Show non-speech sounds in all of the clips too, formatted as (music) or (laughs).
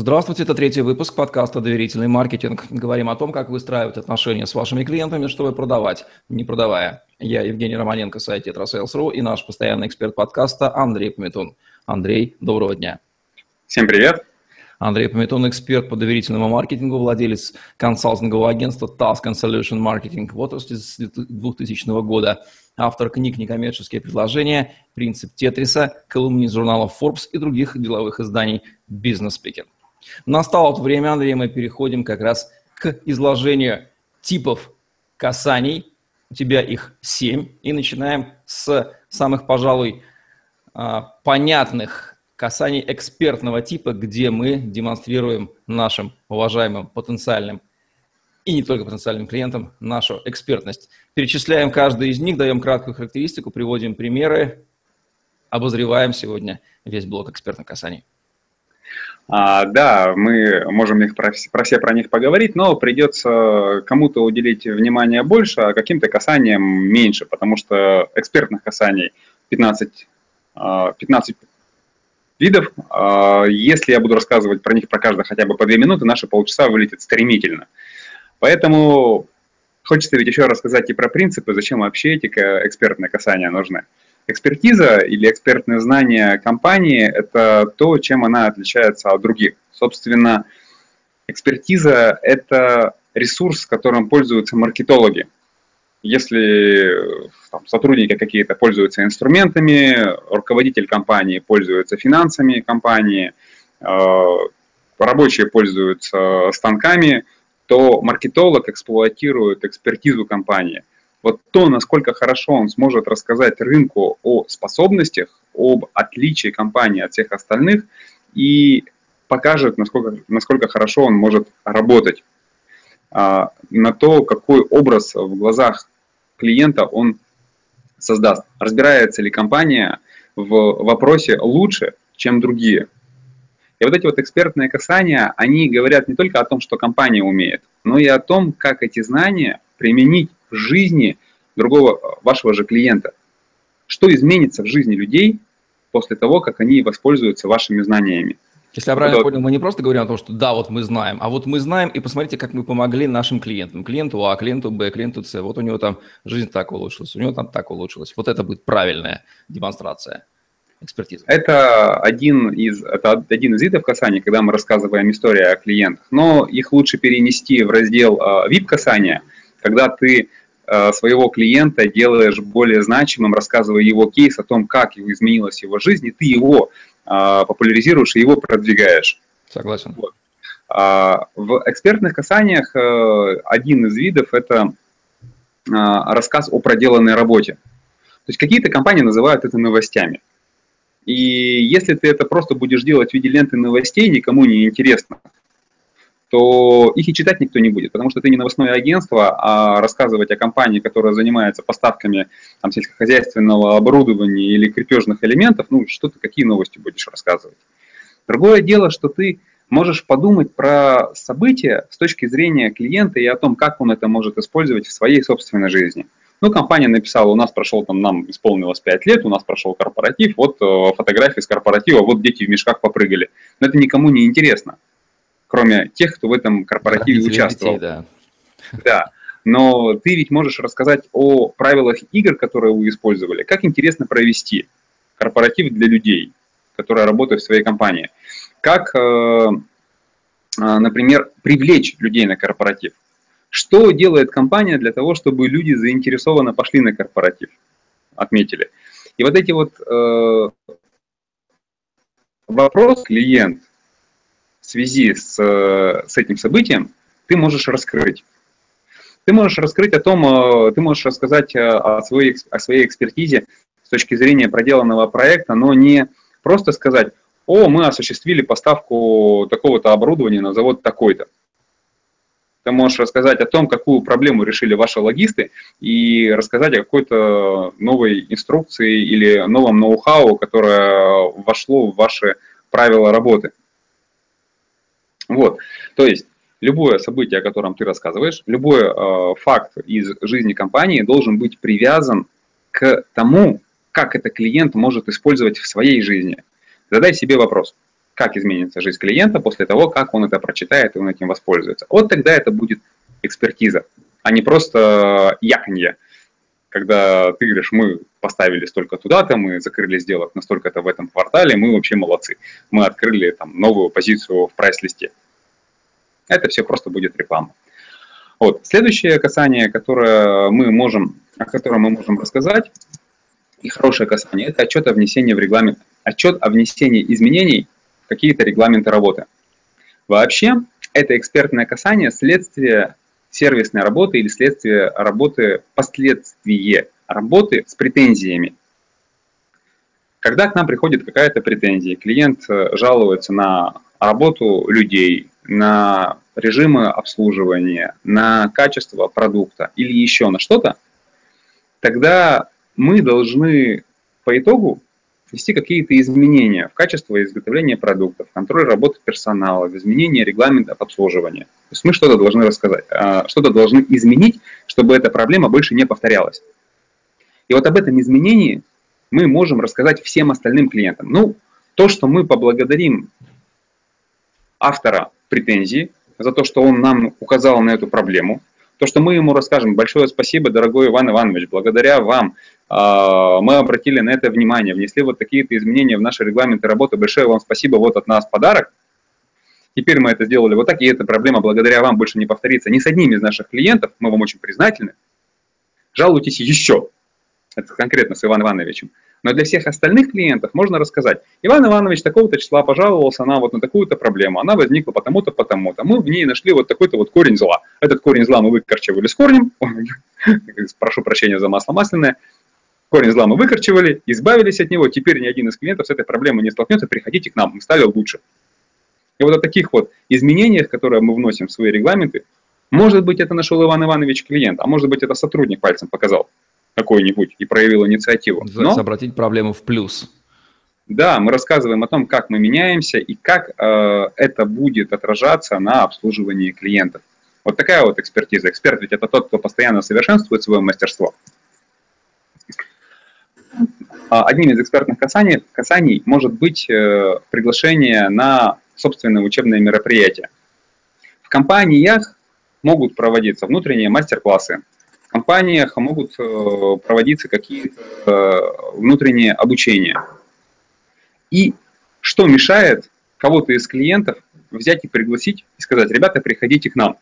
Здравствуйте, это третий выпуск подкаста «Доверительный маркетинг». Говорим о том, как выстраивать отношения с вашими клиентами, чтобы продавать, не продавая. Я Евгений Романенко, сайт Tetrasales.ru и наш постоянный эксперт подкаста Андрей Пометун. Андрей, доброго дня. Всем привет. Андрей Пометун, эксперт по доверительному маркетингу, владелец консалтингового агентства Task and Solution Marketing в отрасли с 2000 года, автор книг «Некоммерческие предложения», «Принцип Тетриса», колумнист журналов Forbes и других деловых изданий «Бизнес Speaking». Настало вот время, Андрей, мы переходим как раз к изложению типов касаний. У тебя их семь. И начинаем с самых, пожалуй, а, понятных касаний экспертного типа, где мы демонстрируем нашим уважаемым потенциальным и не только потенциальным клиентам нашу экспертность. Перечисляем каждый из них, даем краткую характеристику, приводим примеры, обозреваем сегодня весь блок экспертных касаний. А, да, мы можем их про, про все про них поговорить, но придется кому-то уделить внимание больше, а каким-то касаниям меньше, потому что экспертных касаний 15, 15 а, видов. А, если я буду рассказывать про них про каждое хотя бы по две минуты, наши полчаса вылетят стремительно. Поэтому хочется ведь еще рассказать и про принципы, зачем вообще эти экспертные касания нужны. Экспертиза или экспертные знания компании – это то, чем она отличается от других. Собственно, экспертиза – это ресурс, которым пользуются маркетологи. Если там, сотрудники какие-то пользуются инструментами, руководитель компании пользуется финансами компании, э, рабочие пользуются станками, то маркетолог эксплуатирует экспертизу компании – вот то, насколько хорошо он сможет рассказать рынку о способностях, об отличии компании от всех остальных и покажет, насколько, насколько хорошо он может работать, а, на то, какой образ в глазах клиента он создаст. Разбирается ли компания в вопросе лучше, чем другие. И вот эти вот экспертные касания, они говорят не только о том, что компания умеет, но и о том, как эти знания применить жизни другого вашего же клиента. Что изменится в жизни людей после того, как они воспользуются вашими знаниями. Если я правильно Это... понял, мы не просто говорим о том, что да, вот мы знаем, а вот мы знаем, и посмотрите, как мы помогли нашим клиентам. Клиенту А, клиенту Б, клиенту С. Вот у него там жизнь так улучшилась, у него там так улучшилась. Вот это будет правильная демонстрация экспертизы. Это один из, это один из видов касания, когда мы рассказываем историю о клиентах. Но их лучше перенести в раздел VIP-касания, а, когда ты своего клиента делаешь более значимым, рассказывая его кейс о том, как изменилась его жизнь, и ты его а, популяризируешь и его продвигаешь. Согласен. Вот. А, в экспертных касаниях э, один из видов – это а, рассказ о проделанной работе. То есть какие-то компании называют это новостями. И если ты это просто будешь делать в виде ленты новостей, никому не интересно то их и читать никто не будет, потому что ты не новостное агентство, а рассказывать о компании, которая занимается поставками там, сельскохозяйственного оборудования или крепежных элементов, ну что ты, какие новости будешь рассказывать. Другое дело, что ты можешь подумать про события с точки зрения клиента и о том, как он это может использовать в своей собственной жизни. Ну, компания написала, у нас прошел, там, нам исполнилось 5 лет, у нас прошел корпоратив, вот э, фотографии с корпоратива, вот дети в мешках попрыгали. Но это никому не интересно кроме тех, кто в этом корпоративе участвовал. Детей, да. да. Но ты ведь можешь рассказать о правилах игр, которые вы использовали. Как интересно провести корпоратив для людей, которые работают в своей компании. Как, э, э, например, привлечь людей на корпоратив. Что делает компания для того, чтобы люди заинтересованно пошли на корпоратив? Отметили. И вот эти вот э, вопрос клиент, связи с, с этим событием ты можешь раскрыть. Ты можешь раскрыть о том, э, ты можешь рассказать э, о своей, о своей экспертизе с точки зрения проделанного проекта, но не просто сказать, о, мы осуществили поставку такого-то оборудования на завод такой-то. Ты можешь рассказать о том, какую проблему решили ваши логисты, и рассказать о какой-то новой инструкции или новом ноу-хау, которое вошло в ваши правила работы. Вот, то есть любое событие, о котором ты рассказываешь, любой э, факт из жизни компании должен быть привязан к тому, как это клиент может использовать в своей жизни. Задай себе вопрос, как изменится жизнь клиента после того, как он это прочитает и он этим воспользуется. Вот тогда это будет экспертиза, а не просто яконье, когда ты говоришь, мы поставили столько туда-то, мы закрыли сделок на столько-то в этом квартале, мы вообще молодцы. Мы открыли там новую позицию в прайс-листе. Это все просто будет реклама. Вот. Следующее касание, которое мы можем, о котором мы можем рассказать, и хорошее касание, это отчет о внесении в регламент, отчет о внесении изменений в какие-то регламенты работы. Вообще, это экспертное касание следствие сервисной работы или следствие работы, последствие работы с претензиями. Когда к нам приходит какая-то претензия, клиент э, жалуется на работу людей, на режимы обслуживания, на качество продукта или еще на что-то, тогда мы должны по итогу ввести какие-то изменения в качество изготовления продуктов, контроль работы персонала, в изменение регламентов обслуживания. То есть мы что-то должны рассказать, а, что-то должны изменить, чтобы эта проблема больше не повторялась. И вот об этом изменении мы можем рассказать всем остальным клиентам. Ну, то, что мы поблагодарим автора претензии за то, что он нам указал на эту проблему, то, что мы ему расскажем, большое спасибо, дорогой Иван Иванович, благодаря вам а, мы обратили на это внимание, внесли вот такие-то изменения в наши регламенты работы. Большое вам спасибо, вот от нас подарок. Теперь мы это сделали вот так, и эта проблема благодаря вам больше не повторится. Ни с одним из наших клиентов, мы вам очень признательны. Жалуйтесь еще. Это конкретно с Иваном Ивановичем. Но для всех остальных клиентов можно рассказать. Иван Иванович такого-то числа пожаловался на вот на такую-то проблему. Она возникла потому-то, потому-то. Мы в ней нашли вот такой-то вот корень зла. Этот корень зла мы выкорчевали с корнем. (laughs) Прошу прощения за масло масляное. Корень зла мы выкорчевали, избавились от него, теперь ни один из клиентов с этой проблемой не столкнется, приходите к нам, мы стали лучше. И вот о таких вот изменениях, которые мы вносим в свои регламенты, может быть, это нашел Иван Иванович клиент, а может быть, это сотрудник пальцем показал какой-нибудь и проявил инициативу. Но, обратить проблему в плюс. Да, мы рассказываем о том, как мы меняемся и как э, это будет отражаться на обслуживании клиентов. Вот такая вот экспертиза. Эксперт ведь это тот, кто постоянно совершенствует свое мастерство. А, одним из экспертных касаний, касаний может быть э, приглашение на собственное учебное мероприятие. В компаниях могут проводиться внутренние мастер-классы, компаниях могут э, проводиться какие-то э, внутренние обучения. И что мешает кого-то из клиентов взять и пригласить и сказать, ребята, приходите к нам.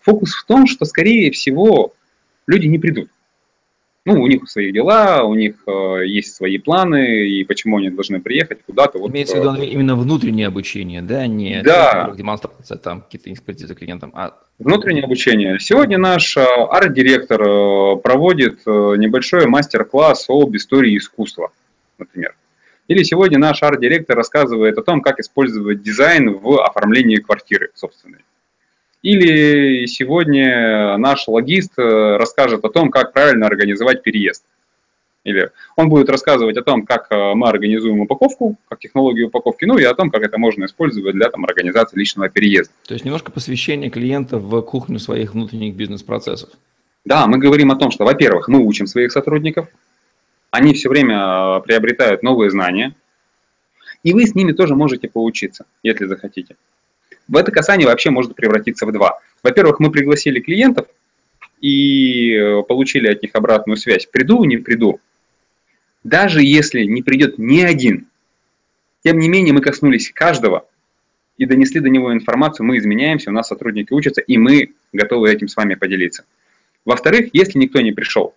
Фокус в том, что, скорее всего, люди не придут ну, у них свои дела, у них э, есть свои планы, и почему они должны приехать куда-то. Вот, Имеется в виду э, именно внутреннее обучение, да, не да. демонстрация, там какие-то экспертизы клиентам, а Внутреннее обучение. Сегодня наш э, арт-директор э, проводит небольшой мастер-класс об истории искусства, например. Или сегодня наш арт-директор рассказывает о том, как использовать дизайн в оформлении квартиры собственной. Или сегодня наш логист э, расскажет о том, как правильно организовать переезд. Или он будет рассказывать о том, как э, мы организуем упаковку, как технологию упаковки, ну и о том, как это можно использовать для там, организации личного переезда. То есть немножко посвящение клиента в кухню своих внутренних бизнес-процессов. Да, мы говорим о том, что, во-первых, мы учим своих сотрудников, они все время э, приобретают новые знания, и вы с ними тоже можете поучиться, если захотите в это касание вообще может превратиться в два. Во-первых, мы пригласили клиентов и э, получили от них обратную связь. Приду, не приду. Даже если не придет ни один, тем не менее мы коснулись каждого и донесли до него информацию, мы изменяемся, у нас сотрудники учатся, и мы готовы этим с вами поделиться. Во-вторых, если никто не пришел,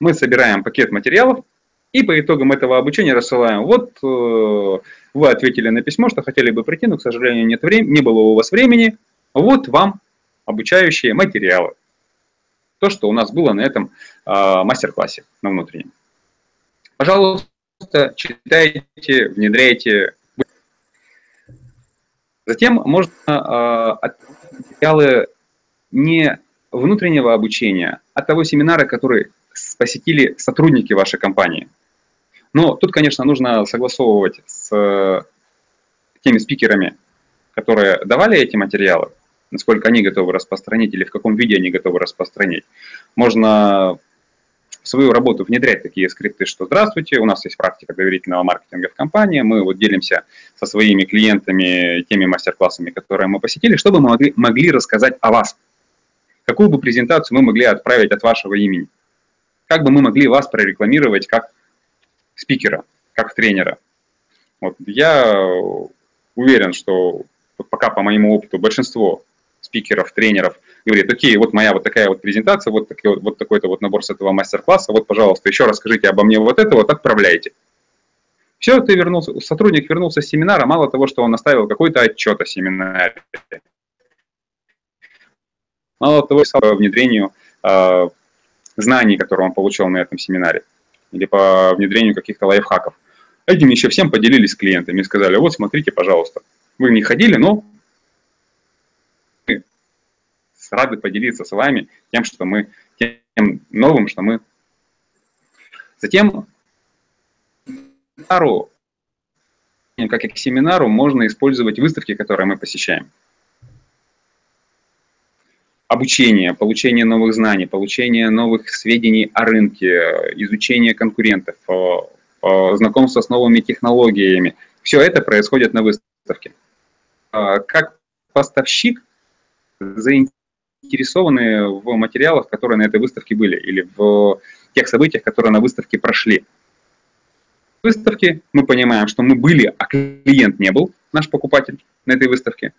мы собираем пакет материалов, и по итогам этого обучения рассылаем. Вот э, вы ответили на письмо, что хотели бы прийти, но, к сожалению, нет времени, не было у вас времени. Вот вам обучающие материалы. То, что у нас было на этом э, мастер-классе на внутреннем. Пожалуйста, читайте, внедряйте. Затем можно э, материалы не внутреннего обучения, а того семинара, который посетили сотрудники вашей компании – но тут, конечно, нужно согласовывать с э, теми спикерами, которые давали эти материалы, насколько они готовы распространить или в каком виде они готовы распространить. Можно в свою работу внедрять такие скрипты, что здравствуйте, у нас есть практика доверительного маркетинга в компании, мы вот делимся со своими клиентами теми мастер-классами, которые мы посетили, чтобы мы могли, могли рассказать о вас. Какую бы презентацию мы могли отправить от вашего имени? Как бы мы могли вас прорекламировать как спикера, как тренера? Вот я уверен, что пока по моему опыту большинство спикеров, тренеров говорит, окей, вот моя вот такая вот презентация, вот, такой, вот такой-то вот набор с этого мастер-класса, вот, пожалуйста, еще расскажите обо мне вот это, вот отправляйте. Все, ты вернулся, сотрудник вернулся с семинара, мало того, что он оставил какой-то отчет о семинаре, мало того, по внедрению э, знаний, которые он получил на этом семинаре, или по внедрению каких-то лайфхаков. Этим еще всем поделились с клиентами и сказали, вот смотрите, пожалуйста, вы не ходили, но рады поделиться с вами тем, что мы, тем новым, что мы. Затем семинару, как и к семинару, можно использовать выставки, которые мы посещаем. Обучение, получение новых знаний, получение новых сведений о рынке, изучение конкурентов, знакомство с новыми технологиями. Все это происходит на выставке. А, как поставщик заинтересован заинтересованы в материалах, которые на этой выставке были, или в тех событиях, которые на выставке прошли. В выставке мы понимаем, что мы были, а клиент не был, наш покупатель на этой выставке.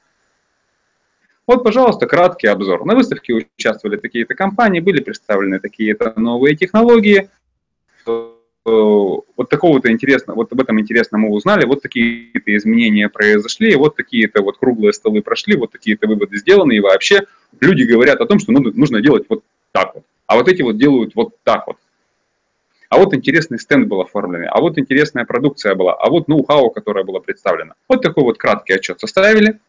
Вот, пожалуйста, краткий обзор. На выставке участвовали такие-то компании, были представлены такие-то новые технологии, Э, вот такого-то интересного, вот об этом интересно мы узнали, вот такие-то изменения произошли, вот такие-то вот круглые столы прошли, вот такие-то выводы сделаны, и вообще люди говорят о том, что нужно делать вот так вот, а вот эти вот делают вот так вот. А вот интересный стенд был оформлен, а вот интересная продукция была, а вот ноу-хау, которое было представлено. Вот такой вот краткий отчет составили.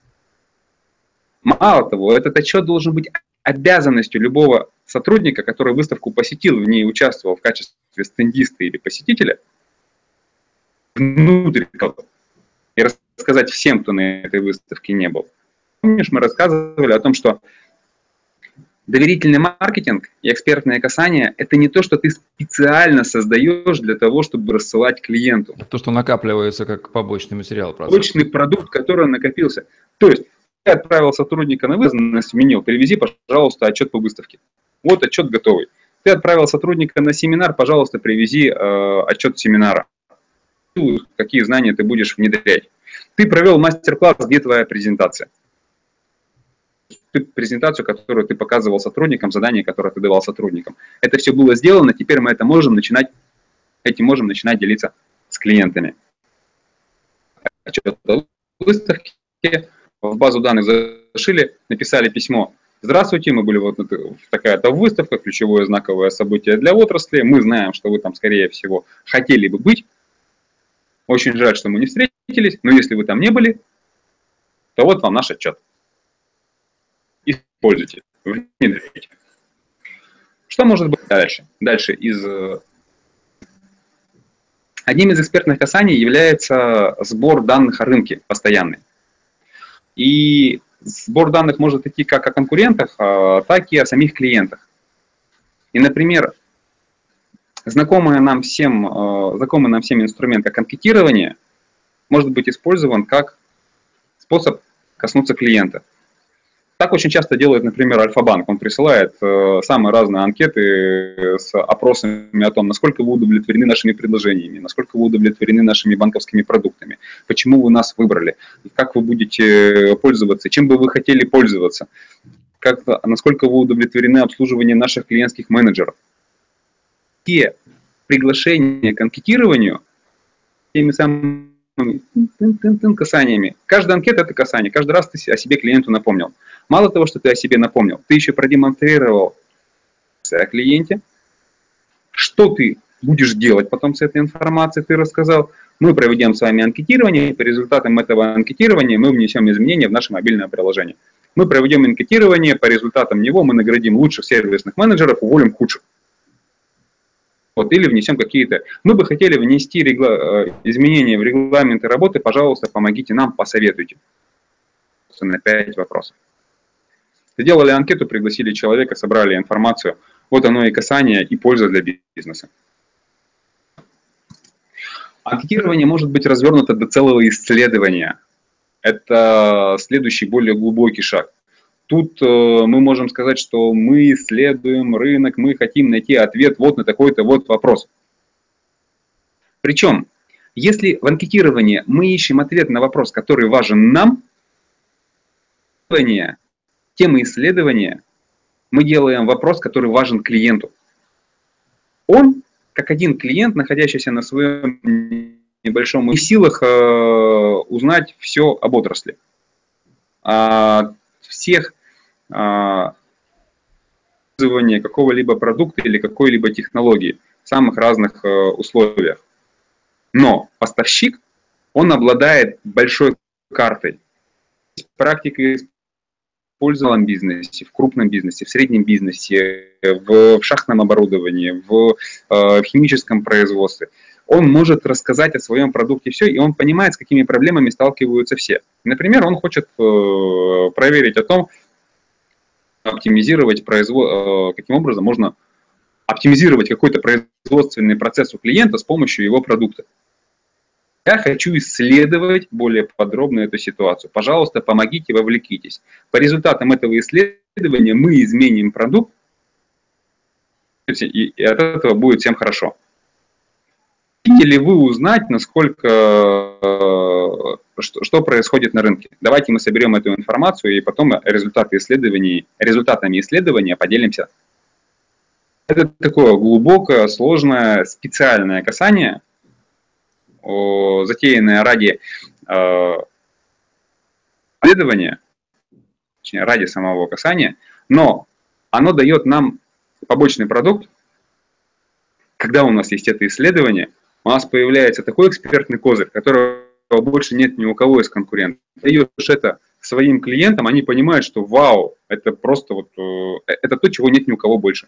Мало того, этот отчет должен быть обязанностью любого сотрудника, который выставку посетил, в ней участвовал в качестве стендиста или посетителя, внутрь и рассказать всем, кто на этой выставке не был. Помнишь, мы рассказывали о том, что доверительный маркетинг и экспертное касание – это не то, что ты специально создаешь для того, чтобы рассылать клиенту. То, что накапливается как побочный материал. Побочный продукт, который накопился. То есть отправил сотрудника на вызов, сменил, перевези, пожалуйста, отчет по выставке. Вот отчет готовый. Ты отправил сотрудника на семинар, пожалуйста, привези э, отчет семинара. Какие знания ты будешь внедрять. Ты провел мастер-класс, где твоя презентация? Ты, презентацию, которую ты показывал сотрудникам, задание, которое ты давал сотрудникам. Это все было сделано, теперь мы это можем начинать, этим можем начинать делиться с клиентами. Отчет о выставке, в базу данных зашили, написали письмо. Здравствуйте, мы были вот такая-то выставка, ключевое знаковое событие для отрасли. Мы знаем, что вы там, скорее всего, хотели бы быть. Очень жаль, что мы не встретились, но если вы там не были, то вот вам наш отчет. Используйте, внедряйте. Что может быть дальше? Дальше из... Э, одним из экспертных касаний является сбор данных о рынке постоянный. И сбор данных может идти как о конкурентах, а, так и о самих клиентах. И, например, знакомый нам всем, а, знакомый нам всем инструмент как анкетирование может быть использован как способ коснуться клиента. Так очень часто делает, например, Альфа-банк. Он присылает э, самые разные анкеты с опросами о том, насколько вы удовлетворены нашими предложениями, насколько вы удовлетворены нашими банковскими продуктами, почему вы нас выбрали, как вы будете пользоваться, чем бы вы хотели пользоваться, как, насколько вы удовлетворены обслуживанием наших клиентских менеджеров. Те приглашения к анкетированию теми самыми касаниями. Каждая анкета – это касание. Каждый раз ты о себе клиенту напомнил. Мало того, что ты о себе напомнил, ты еще продемонстрировал о клиенте, что ты будешь делать потом с этой информацией, ты рассказал. Мы проведем с вами анкетирование, и по результатам этого анкетирования мы внесем изменения в наше мобильное приложение. Мы проведем анкетирование, по результатам него мы наградим лучших сервисных менеджеров, уволим худших. Вот, или внесем какие-то... Мы бы хотели внести регла... Э, изменения в регламенты работы, пожалуйста, помогите нам, посоветуйте. На 5 вопросов. Сделали анкету, пригласили человека, собрали информацию. Вот оно и касание, и польза для бизнеса. Анкетирование может быть развернуто до целого исследования. Это следующий, более глубокий шаг. Тут э, мы можем сказать, что мы исследуем рынок, мы хотим найти ответ вот на такой-то вот вопрос. Причем, если в анкетировании мы ищем ответ на вопрос, который важен нам, темы исследования мы делаем вопрос, который важен клиенту. Он, как один клиент, находящийся на своем небольшом в силах э, узнать все об отрасли. А, всех а, какого-либо продукта или какой-либо технологии в самых разных э, условиях. Но поставщик, он обладает большой картой. Практика использованном бизнесе, в крупном бизнесе, в среднем бизнесе, в, в шахтном оборудовании, в, э, в химическом производстве. Он может рассказать о своем продукте все, и он понимает, с какими проблемами сталкиваются все. Например, он хочет э, проверить о том, оптимизировать производство, э, каким образом можно оптимизировать какой-то производственный процесс у клиента с помощью его продукта. Я хочу исследовать более подробно эту ситуацию. Пожалуйста, помогите, вовлекитесь. По результатам этого исследования мы изменим продукт, и от этого будет всем хорошо. Хотите ли вы узнать, насколько, э, что, что происходит на рынке? Давайте мы соберем эту информацию и потом результаты исследований, результатами исследования поделимся. Это такое глубокое, сложное, специальное касание – затеянное ради э, исследования, точнее, ради самого касания, но оно дает нам побочный продукт. Когда у нас есть это исследование, у нас появляется такой экспертный козырь, которого больше нет ни у кого из конкурентов. Даешь это своим клиентам, они понимают, что вау, это просто вот, э, это то, чего нет ни у кого больше.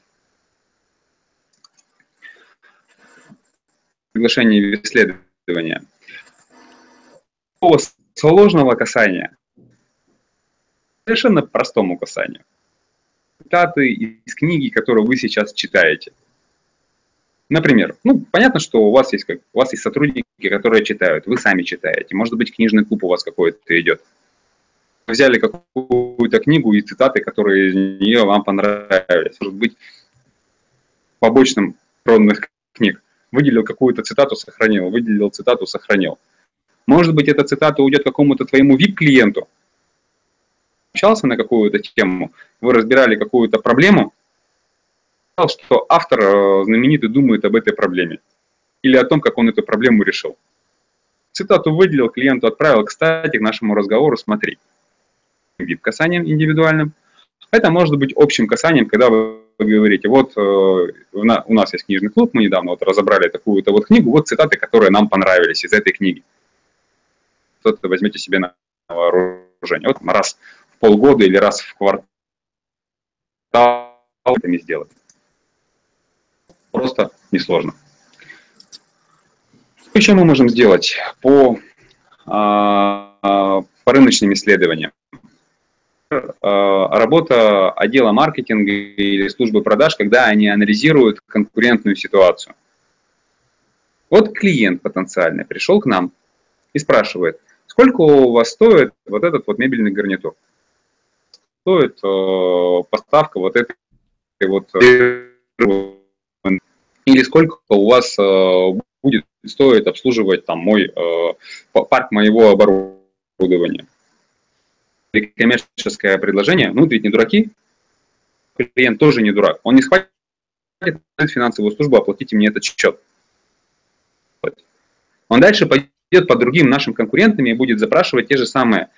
Приглашение в исследование исследования. Сложного касания совершенно простому касанию. Цитаты из книги, которую вы сейчас читаете. Например, ну, понятно, что у вас есть, как, у вас есть сотрудники, которые читают, вы сами читаете. Может быть, книжный клуб у вас какой-то идет. взяли какую-то книгу и цитаты, которые из нее вам понравились. Может быть, побочным родных книг выделил какую-то цитату, сохранил, выделил цитату, сохранил. Может быть, эта цитата уйдет какому-то твоему VIP-клиенту, общался на какую-то тему, вы разбирали какую-то проблему, что автор э, знаменитый думает об этой проблеме или о том, как он эту проблему решил. Цитату выделил, клиенту отправил, кстати, к нашему разговору смотри. Вид касанием индивидуальным. Это может быть общим касанием, когда вы вы говорите, вот э, у нас есть книжный клуб, мы недавно вот разобрали такую-то вот книгу, вот цитаты, которые нам понравились из этой книги. Что-то возьмете себе на вооружение. Вот раз в полгода или раз в квартал это сделать. Просто несложно. Еще мы можем сделать по, а, по рыночным исследованиям? Э, работа отдела маркетинга или службы продаж, когда они анализируют конкурентную ситуацию. Вот клиент потенциальный пришел к нам и спрашивает, сколько у вас стоит вот этот вот мебельный гарнитур? Стоит э, поставка вот этой вот э, или сколько у вас э, будет стоить обслуживать там мой э, парк моего оборудования? Коммерческое предложение, ну, ведь не дураки, клиент тоже не дурак, он не схватит финансовую службу, оплатите мне этот счет. Он дальше пойдет по другим нашим конкурентам и будет запрашивать те же самые,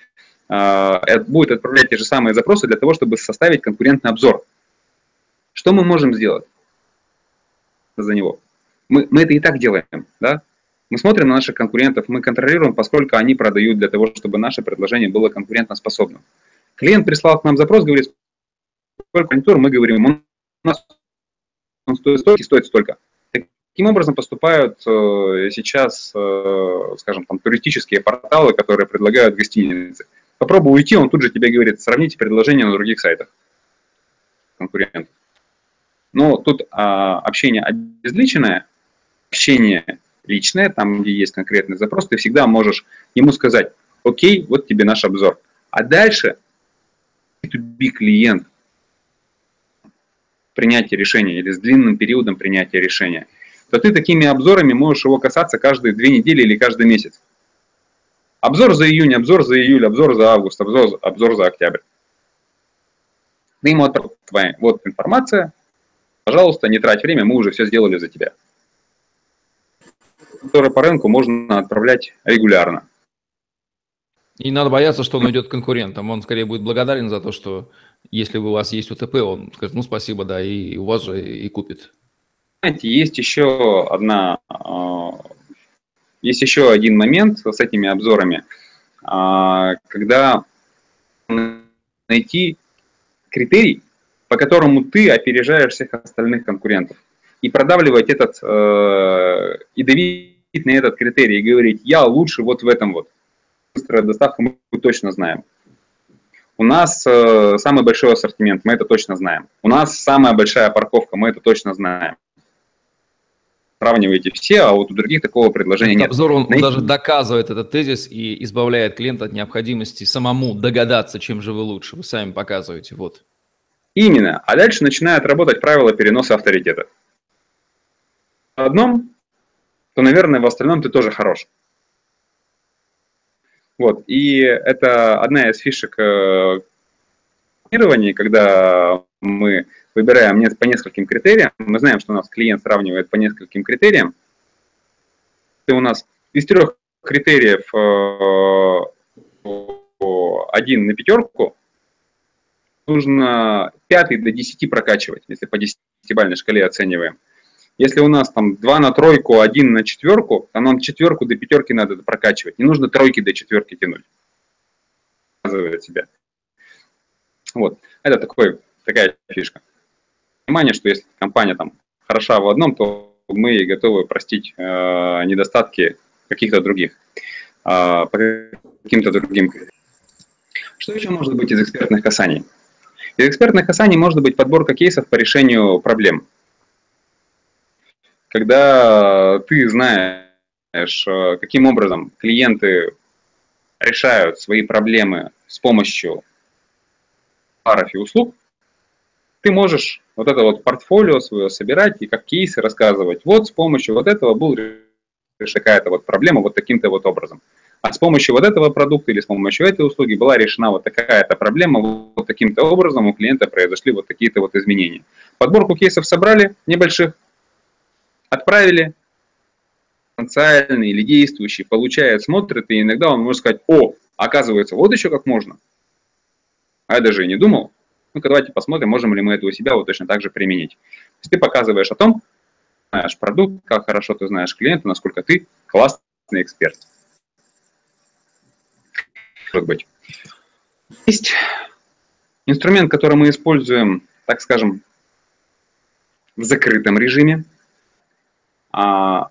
э, будет отправлять те же самые запросы для того, чтобы составить конкурентный обзор. Что мы можем сделать за него? Мы, мы это и так делаем, да? Мы смотрим на наших конкурентов, мы контролируем, поскольку они продают для того, чтобы наше предложение было конкурентоспособным. Клиент прислал к нам запрос, говорит, сколько конъюнктур, мы говорим, у нас он стоит столько, стоит столько. Таким образом поступают э, сейчас, э, скажем, там, туристические порталы, которые предлагают гостиницы. Попробуй уйти, он тут же тебе говорит, сравните предложения на других сайтах конкурентов. Но тут а, общение обезличенное, общение личное, там, где есть конкретный запрос, ты всегда можешь ему сказать, окей, вот тебе наш обзор. А дальше B2B клиент принятия решения или с длинным периодом принятия решения, то ты такими обзорами можешь его касаться каждые две недели или каждый месяц. Обзор за июнь, обзор за июль, обзор за август, обзор, обзор за октябрь. Ты ему отправляешь, вот информация, пожалуйста, не трать время, мы уже все сделали за тебя. Которые по рынку можно отправлять регулярно. И надо бояться, что он уйдет конкурентом. Он скорее будет благодарен за то, что если у вас есть УТП, он скажет, ну спасибо, да, и у вас же и купит. Знаете, есть еще одна, а, есть еще один момент с этими обзорами, а, когда найти критерий, по которому ты опережаешь всех остальных конкурентов, и продавливать этот, э, и давить на этот критерий, и говорить, я лучше вот в этом вот. Быстрая доставка мы точно знаем. У нас э, самый большой ассортимент, мы это точно знаем. У нас самая большая парковка, мы это точно знаем. Сравниваете все, а вот у других такого предложения нет. Обзор, он Найти... даже доказывает этот тезис и избавляет клиента от необходимости самому догадаться, чем же вы лучше. Вы сами показываете, вот. Именно. А дальше начинает работать правило переноса авторитета. Одном, то, наверное, в остальном ты тоже хорош. Вот. И это одна из фишек э, планирования, когда мы выбираем по нескольким критериям. Мы знаем, что у нас клиент сравнивает по нескольким критериям. И у нас из трех критериев э, один на пятерку, нужно пятый до десяти прокачивать, если по десятибальной шкале оцениваем. Если у нас там 2 на тройку, 1 на четверку, то нам четверку до пятерки надо прокачивать. Не нужно тройки до четверки тянуть. Себя. Вот. Это такой, такая фишка. Внимание, что если компания там хороша в одном, то мы готовы простить э, недостатки каких-то других, э, по каким-то другим. Что еще может быть из экспертных касаний? Из экспертных касаний может быть подборка кейсов по решению проблем когда ты знаешь, э, каким образом клиенты решают свои проблемы с помощью товаров и услуг, ты можешь вот это вот портфолио свое собирать и как кейсы рассказывать. Вот с помощью вот этого был решена какая-то вот проблема вот таким-то вот образом. А с помощью вот этого продукта или с помощью этой услуги была решена вот такая-то проблема, вот таким-то образом у клиента произошли вот такие-то вот изменения. Подборку кейсов собрали небольших, отправили, потенциальный или действующий получает, смотрит, и иногда он может сказать, о, оказывается, вот еще как можно. А я даже и не думал. Ну-ка, давайте посмотрим, можем ли мы это у себя вот точно так же применить. То есть ты показываешь о том, знаешь продукт, как хорошо ты знаешь клиента, насколько ты классный эксперт. Может быть. Есть инструмент, который мы используем, так скажем, в закрытом режиме, а,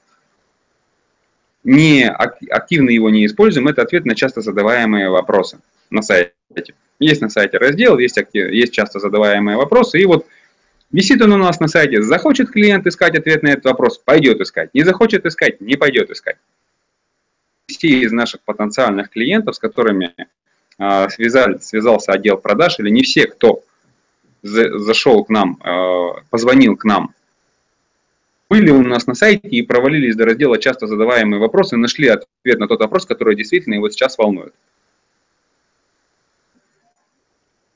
не активно его не используем, это ответ на часто задаваемые вопросы на сайте. Есть на сайте раздел, есть, актив, есть часто задаваемые вопросы, и вот висит он у нас на сайте, захочет клиент искать ответ на этот вопрос, пойдет искать, не захочет искать, не пойдет искать. Все из наших потенциальных клиентов, с которыми э, связали, связался отдел продаж, или не все, кто за, зашел к нам, э, позвонил к нам были у нас на сайте и провалились до раздела «Часто задаваемые вопросы», нашли ответ на тот вопрос, который действительно его сейчас волнует.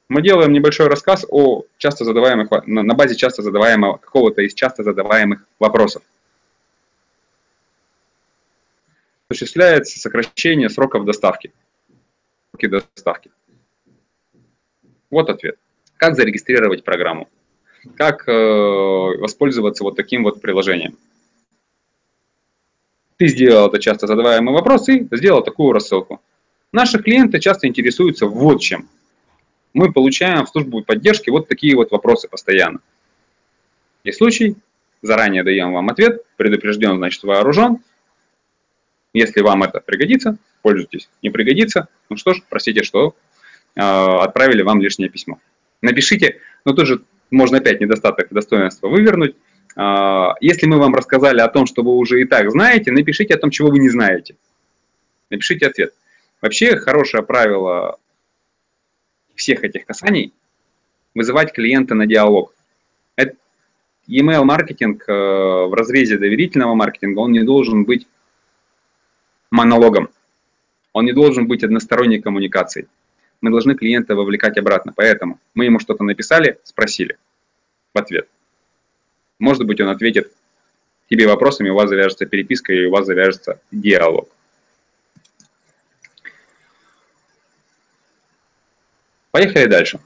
Мы делаем небольшой рассказ о часто задаваемых, на базе часто задаваемого, какого-то из часто задаваемых вопросов. Осуществляется сокращение сроков доставки. доставки. Вот ответ. Как зарегистрировать программу? Как э, воспользоваться вот таким вот приложением. Ты сделал это часто задаваемый вопрос и сделал такую рассылку. Наши клиенты часто интересуются вот чем. Мы получаем в службу поддержки вот такие вот вопросы постоянно. Есть случай, заранее даем вам ответ, предупрежден, значит вооружен. Если вам это пригодится, пользуйтесь. Не пригодится, ну что ж, простите, что э, отправили вам лишнее письмо. Напишите, но тоже можно опять недостаток достоинства вывернуть. А, если мы вам рассказали о том, что вы уже и так знаете, напишите о том, чего вы не знаете. Напишите ответ. Вообще хорошее правило всех этих касаний – вызывать клиента на диалог. Это email маркетинг э, в разрезе доверительного маркетинга, он не должен быть монологом. Он не должен быть односторонней коммуникацией. Мы должны клиента вовлекать обратно. Поэтому мы ему что-то написали, спросили в ответ. Может быть, он ответит тебе вопросами, у вас завяжется переписка и у вас завяжется диалог. Поехали дальше.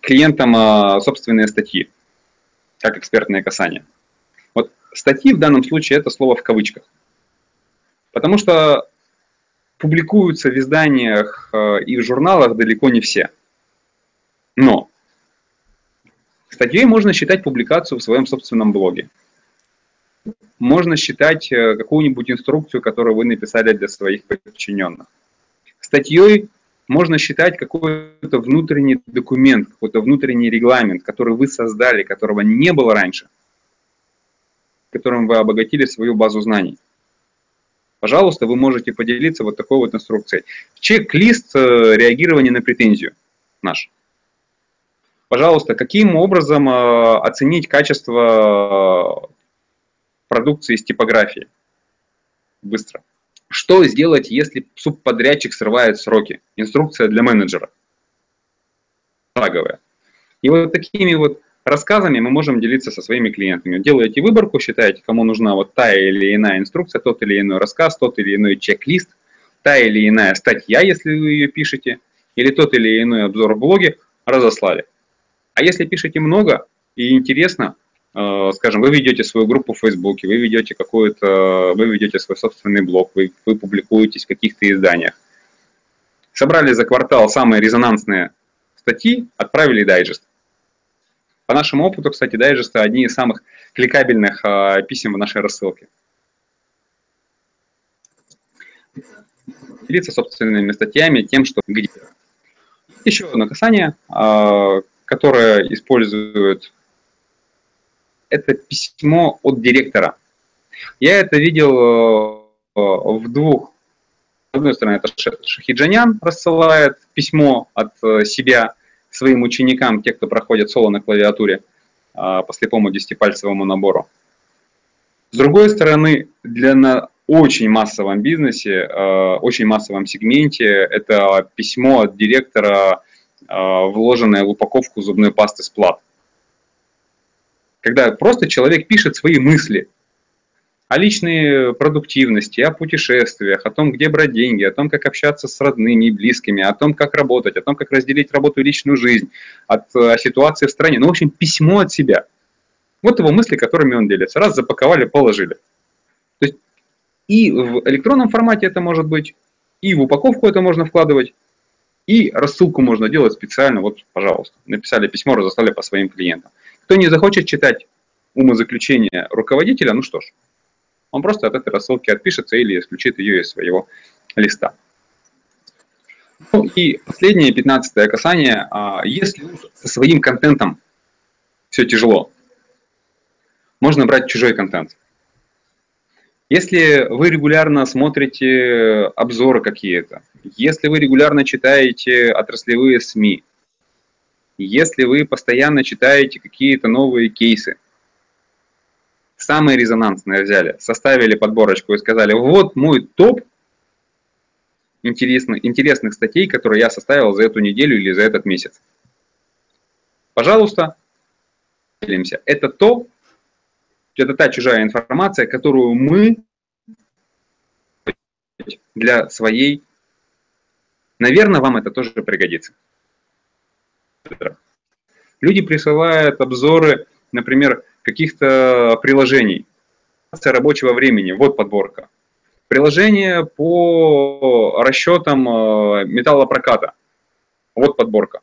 Клиентам а, собственные статьи, как экспертные касания. Вот статьи в данном случае это слово в кавычках. Потому что публикуются в изданиях а, и в журналах далеко не все. Но статьей можно считать публикацию в своем собственном блоге. Можно считать э, какую-нибудь инструкцию, которую вы написали для своих подчиненных статьей можно считать какой-то внутренний документ, какой-то внутренний регламент, который вы создали, которого не было раньше, которым вы обогатили свою базу знаний. Пожалуйста, вы можете поделиться вот такой вот инструкцией. Чек-лист э, реагирования на претензию наш. Пожалуйста, каким образом э, оценить качество э, продукции с типографией? Быстро. Что сделать, если субподрядчик срывает сроки? Инструкция для менеджера. Шаговая. И вот такими вот рассказами мы можем делиться со своими клиентами. Делаете выборку, считаете, кому нужна вот та или иная инструкция, тот или иной рассказ, тот или иной чек-лист, та или иная статья, если вы ее пишете, или тот или иной обзор в блоге, разослали. А если пишете много и интересно, Э, скажем, вы ведете свою группу в Фейсбуке, вы ведете какую-то, вы ведете свой собственный блог, вы, вы публикуетесь в каких-то изданиях. Собрали за квартал самые резонансные статьи, отправили дайджест. По нашему опыту, кстати, дайджесты одни из самых кликабельных э, писем в нашей рассылке. Делиться собственными статьями, тем, что где. Еще одно касание, э, которое используют это письмо от директора. Я это видел э, в двух. С одной стороны, это Шахиджанян рассылает письмо от э, себя своим ученикам, те, кто проходит соло на клавиатуре э, по слепому десятипальцевому набору. С другой стороны, для на очень массовом бизнесе, очень массовом сегменте, это письмо от директора, вложенное в упаковку зубной пасты с плат когда просто человек пишет свои мысли о личной продуктивности, о путешествиях, о том, где брать деньги, о том, как общаться с родными и близкими, о том, как работать, о том, как разделить работу и личную жизнь, от о ситуации в стране. Ну, в общем, письмо от себя. Вот его мысли, которыми он делится. Раз запаковали, положили. То есть и в электронном формате это может быть, и в упаковку это можно вкладывать, и рассылку можно делать специально. Вот, пожалуйста, написали письмо, разослали по своим клиентам. Кто не захочет читать умозаключение руководителя, ну что ж, он просто от этой рассылки отпишется или исключит ее из своего листа. Ну и последнее, пятнадцатое касание. А, если со своим контентом все тяжело, можно брать чужой контент. Если вы регулярно смотрите обзоры какие-то, если вы регулярно читаете отраслевые СМИ, если вы постоянно читаете какие-то новые кейсы, самые резонансные взяли, составили подборочку и сказали, вот мой топ интересных, интересных статей, которые я составил за эту неделю или за этот месяц. Пожалуйста, делимся. Это то, это та чужая информация, которую мы для своей, наверное, вам это тоже пригодится. Люди присылают обзоры, например, каких-то приложений, рабочего времени, вот подборка. Приложение по расчетам э, металлопроката, вот подборка.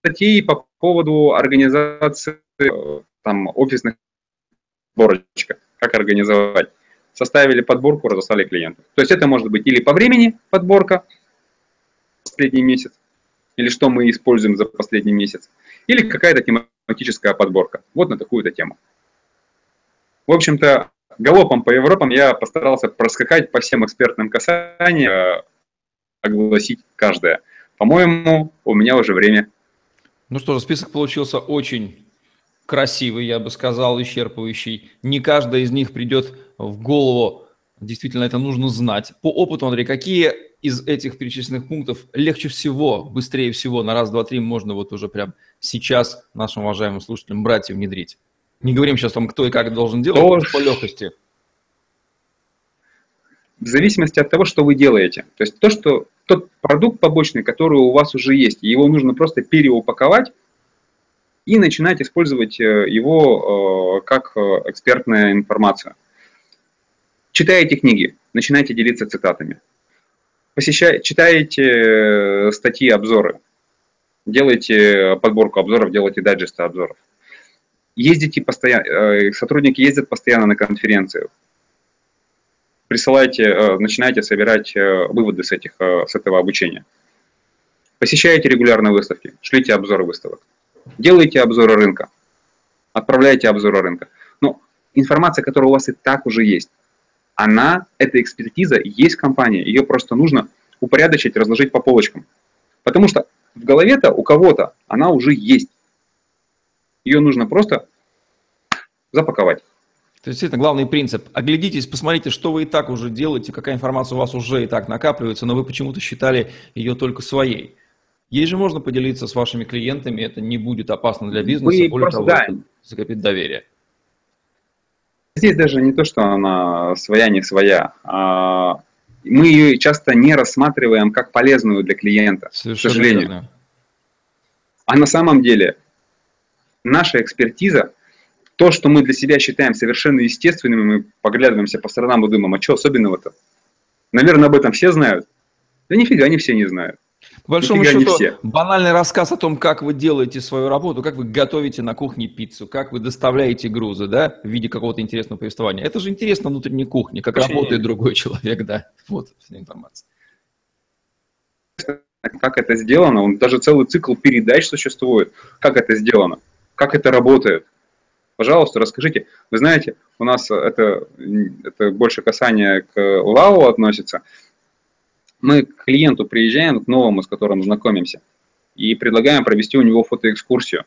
Статьи по поводу организации э, там, офисных подборочка, как организовать. Составили подборку, разослали клиенту. То есть это может быть или по времени подборка, последний месяц, или что мы используем за последний месяц, или какая-то тематическая подборка. Вот на такую-то тему. В общем-то, галопом по Европам я постарался проскакать по всем экспертным касаниям, огласить каждое. По-моему, у меня уже время. Ну что же, список получился очень красивый, я бы сказал, исчерпывающий. Не каждая из них придет в голову. Действительно, это нужно знать. По опыту, Андрей, какие из этих перечисленных пунктов легче всего, быстрее всего, на раз, два, три можно вот уже прям сейчас нашим уважаемым слушателям брать и внедрить? Не говорим сейчас вам, кто и как должен делать, То... по легкости. В зависимости от того, что вы делаете. То есть то, что тот продукт побочный, который у вас уже есть, его нужно просто переупаковать и начинать использовать э, его э, как э, экспертную информацию. Читаете книги, начинайте делиться цитатами. Посещайте, читаете статьи, обзоры, делайте подборку обзоров, делайте дайджесты обзоров. Ездите постоянно, сотрудники ездят постоянно на конференции. Присылайте, начинайте собирать выводы с, этих, с этого обучения. Посещайте регулярно выставки, шлите обзоры выставок. Делайте обзоры рынка, отправляйте обзоры рынка. Но информация, которая у вас и так уже есть, она, эта экспертиза, есть компания, ее просто нужно упорядочить, разложить по полочкам. Потому что в голове-то у кого-то она уже есть. Ее нужно просто запаковать. То есть, действительно, главный принцип. Оглядитесь, посмотрите, что вы и так уже делаете, какая информация у вас уже и так накапливается, но вы почему-то считали ее только своей. Ей же можно поделиться с вашими клиентами, это не будет опасно для бизнеса, Вы более того, да. закопить доверие. Здесь даже не то, что она своя, не своя. А мы ее часто не рассматриваем как полезную для клиента, Совершенно к сожалению. Верно. А на самом деле наша экспертиза, то, что мы для себя считаем совершенно естественным, мы поглядываемся по сторонам и думаем, а что особенного-то? Наверное, об этом все знают. Да нифига не все не знают. По большому счету, банальный рассказ о том, как вы делаете свою работу, как вы готовите на кухне пиццу, как вы доставляете грузы, да, в виде какого-то интересного повествования. Это же интересно внутренней кухне, как Очень работает другой (laughs) человек, да. Вот вся информация. Как это сделано, он даже целый цикл передач существует. Как это сделано, как это работает. Пожалуйста, расскажите. Вы знаете, у нас это, это больше касание к ЛАО относится мы к клиенту приезжаем, к новому, с которым знакомимся, и предлагаем провести у него фотоэкскурсию.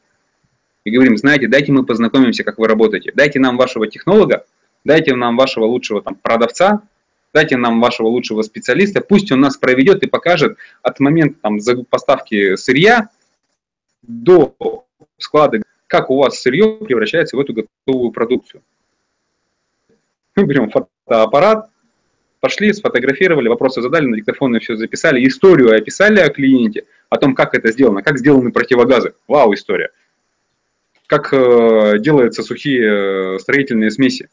И говорим, знаете, дайте мы познакомимся, как вы работаете. Дайте нам вашего технолога, дайте нам вашего лучшего там, продавца, дайте нам вашего лучшего специалиста, пусть он нас проведет и покажет от момента там, поставки сырья до склада, как у вас сырье превращается в эту готовую продукцию. Мы берем фотоаппарат, пошли, сфотографировали, вопросы задали, на диктофоны все записали, историю описали о клиенте, о том, как это сделано, как сделаны противогазы. Вау, история. Как э, делаются сухие э, строительные смеси.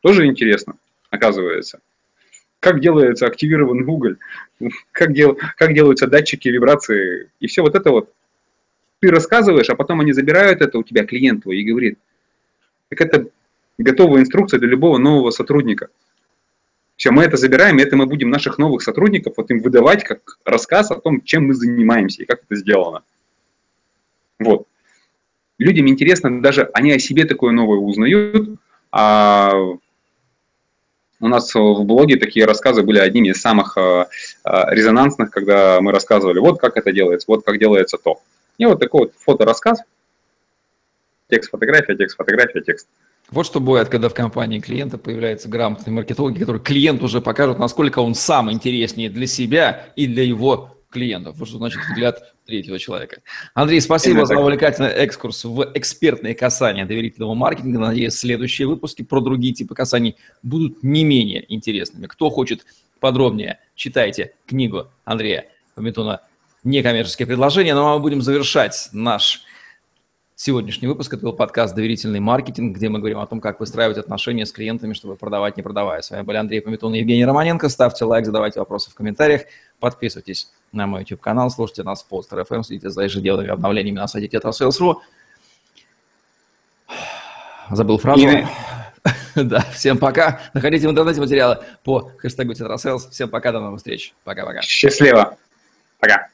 Тоже интересно, оказывается. Как делается активированный уголь, как, дел, как делаются датчики вибрации. И все вот это вот ты рассказываешь, а потом они забирают это у тебя, клиент твой, и говорит, так это готовая инструкция для любого нового сотрудника – все, мы это забираем, и это мы будем наших новых сотрудников вот им выдавать как рассказ о том, чем мы занимаемся и как это сделано. Вот. Людям интересно, даже они о себе такое новое узнают, а у нас в блоге такие рассказы были одними из самых э, э, резонансных, когда мы рассказывали, вот как это делается, вот как делается то. И вот такой вот фоторассказ, текст, фотография, текст, фотография, текст. Вот что бывает, когда в компании клиента появляются грамотные маркетологи, которые клиенту уже покажут, насколько он сам интереснее для себя и для его клиентов. Вот что значит взгляд третьего человека. Андрей, спасибо Именно за так. увлекательный экскурс в экспертные касания доверительного маркетинга. Надеюсь, следующие выпуски про другие типы касаний будут не менее интересными. Кто хочет подробнее, читайте книгу Андрея Пометуна «Некоммерческие предложения». Ну а мы будем завершать наш сегодняшний выпуск. Это был подкаст «Доверительный маркетинг», где мы говорим о том, как выстраивать отношения с клиентами, чтобы продавать, не продавая. С вами были Андрей Пометун и Евгений Романенко. Ставьте лайк, задавайте вопросы в комментариях, подписывайтесь на мой YouTube-канал, слушайте нас в Poster FM, следите за ежедневными обновлениями на сайте TetraSales.ru. Забыл фразу. (laughs) Да, всем пока. Находите в интернете материалы по хэштегу TetraSales. Всем пока, до новых встреч. Пока-пока. Счастливо. Пока.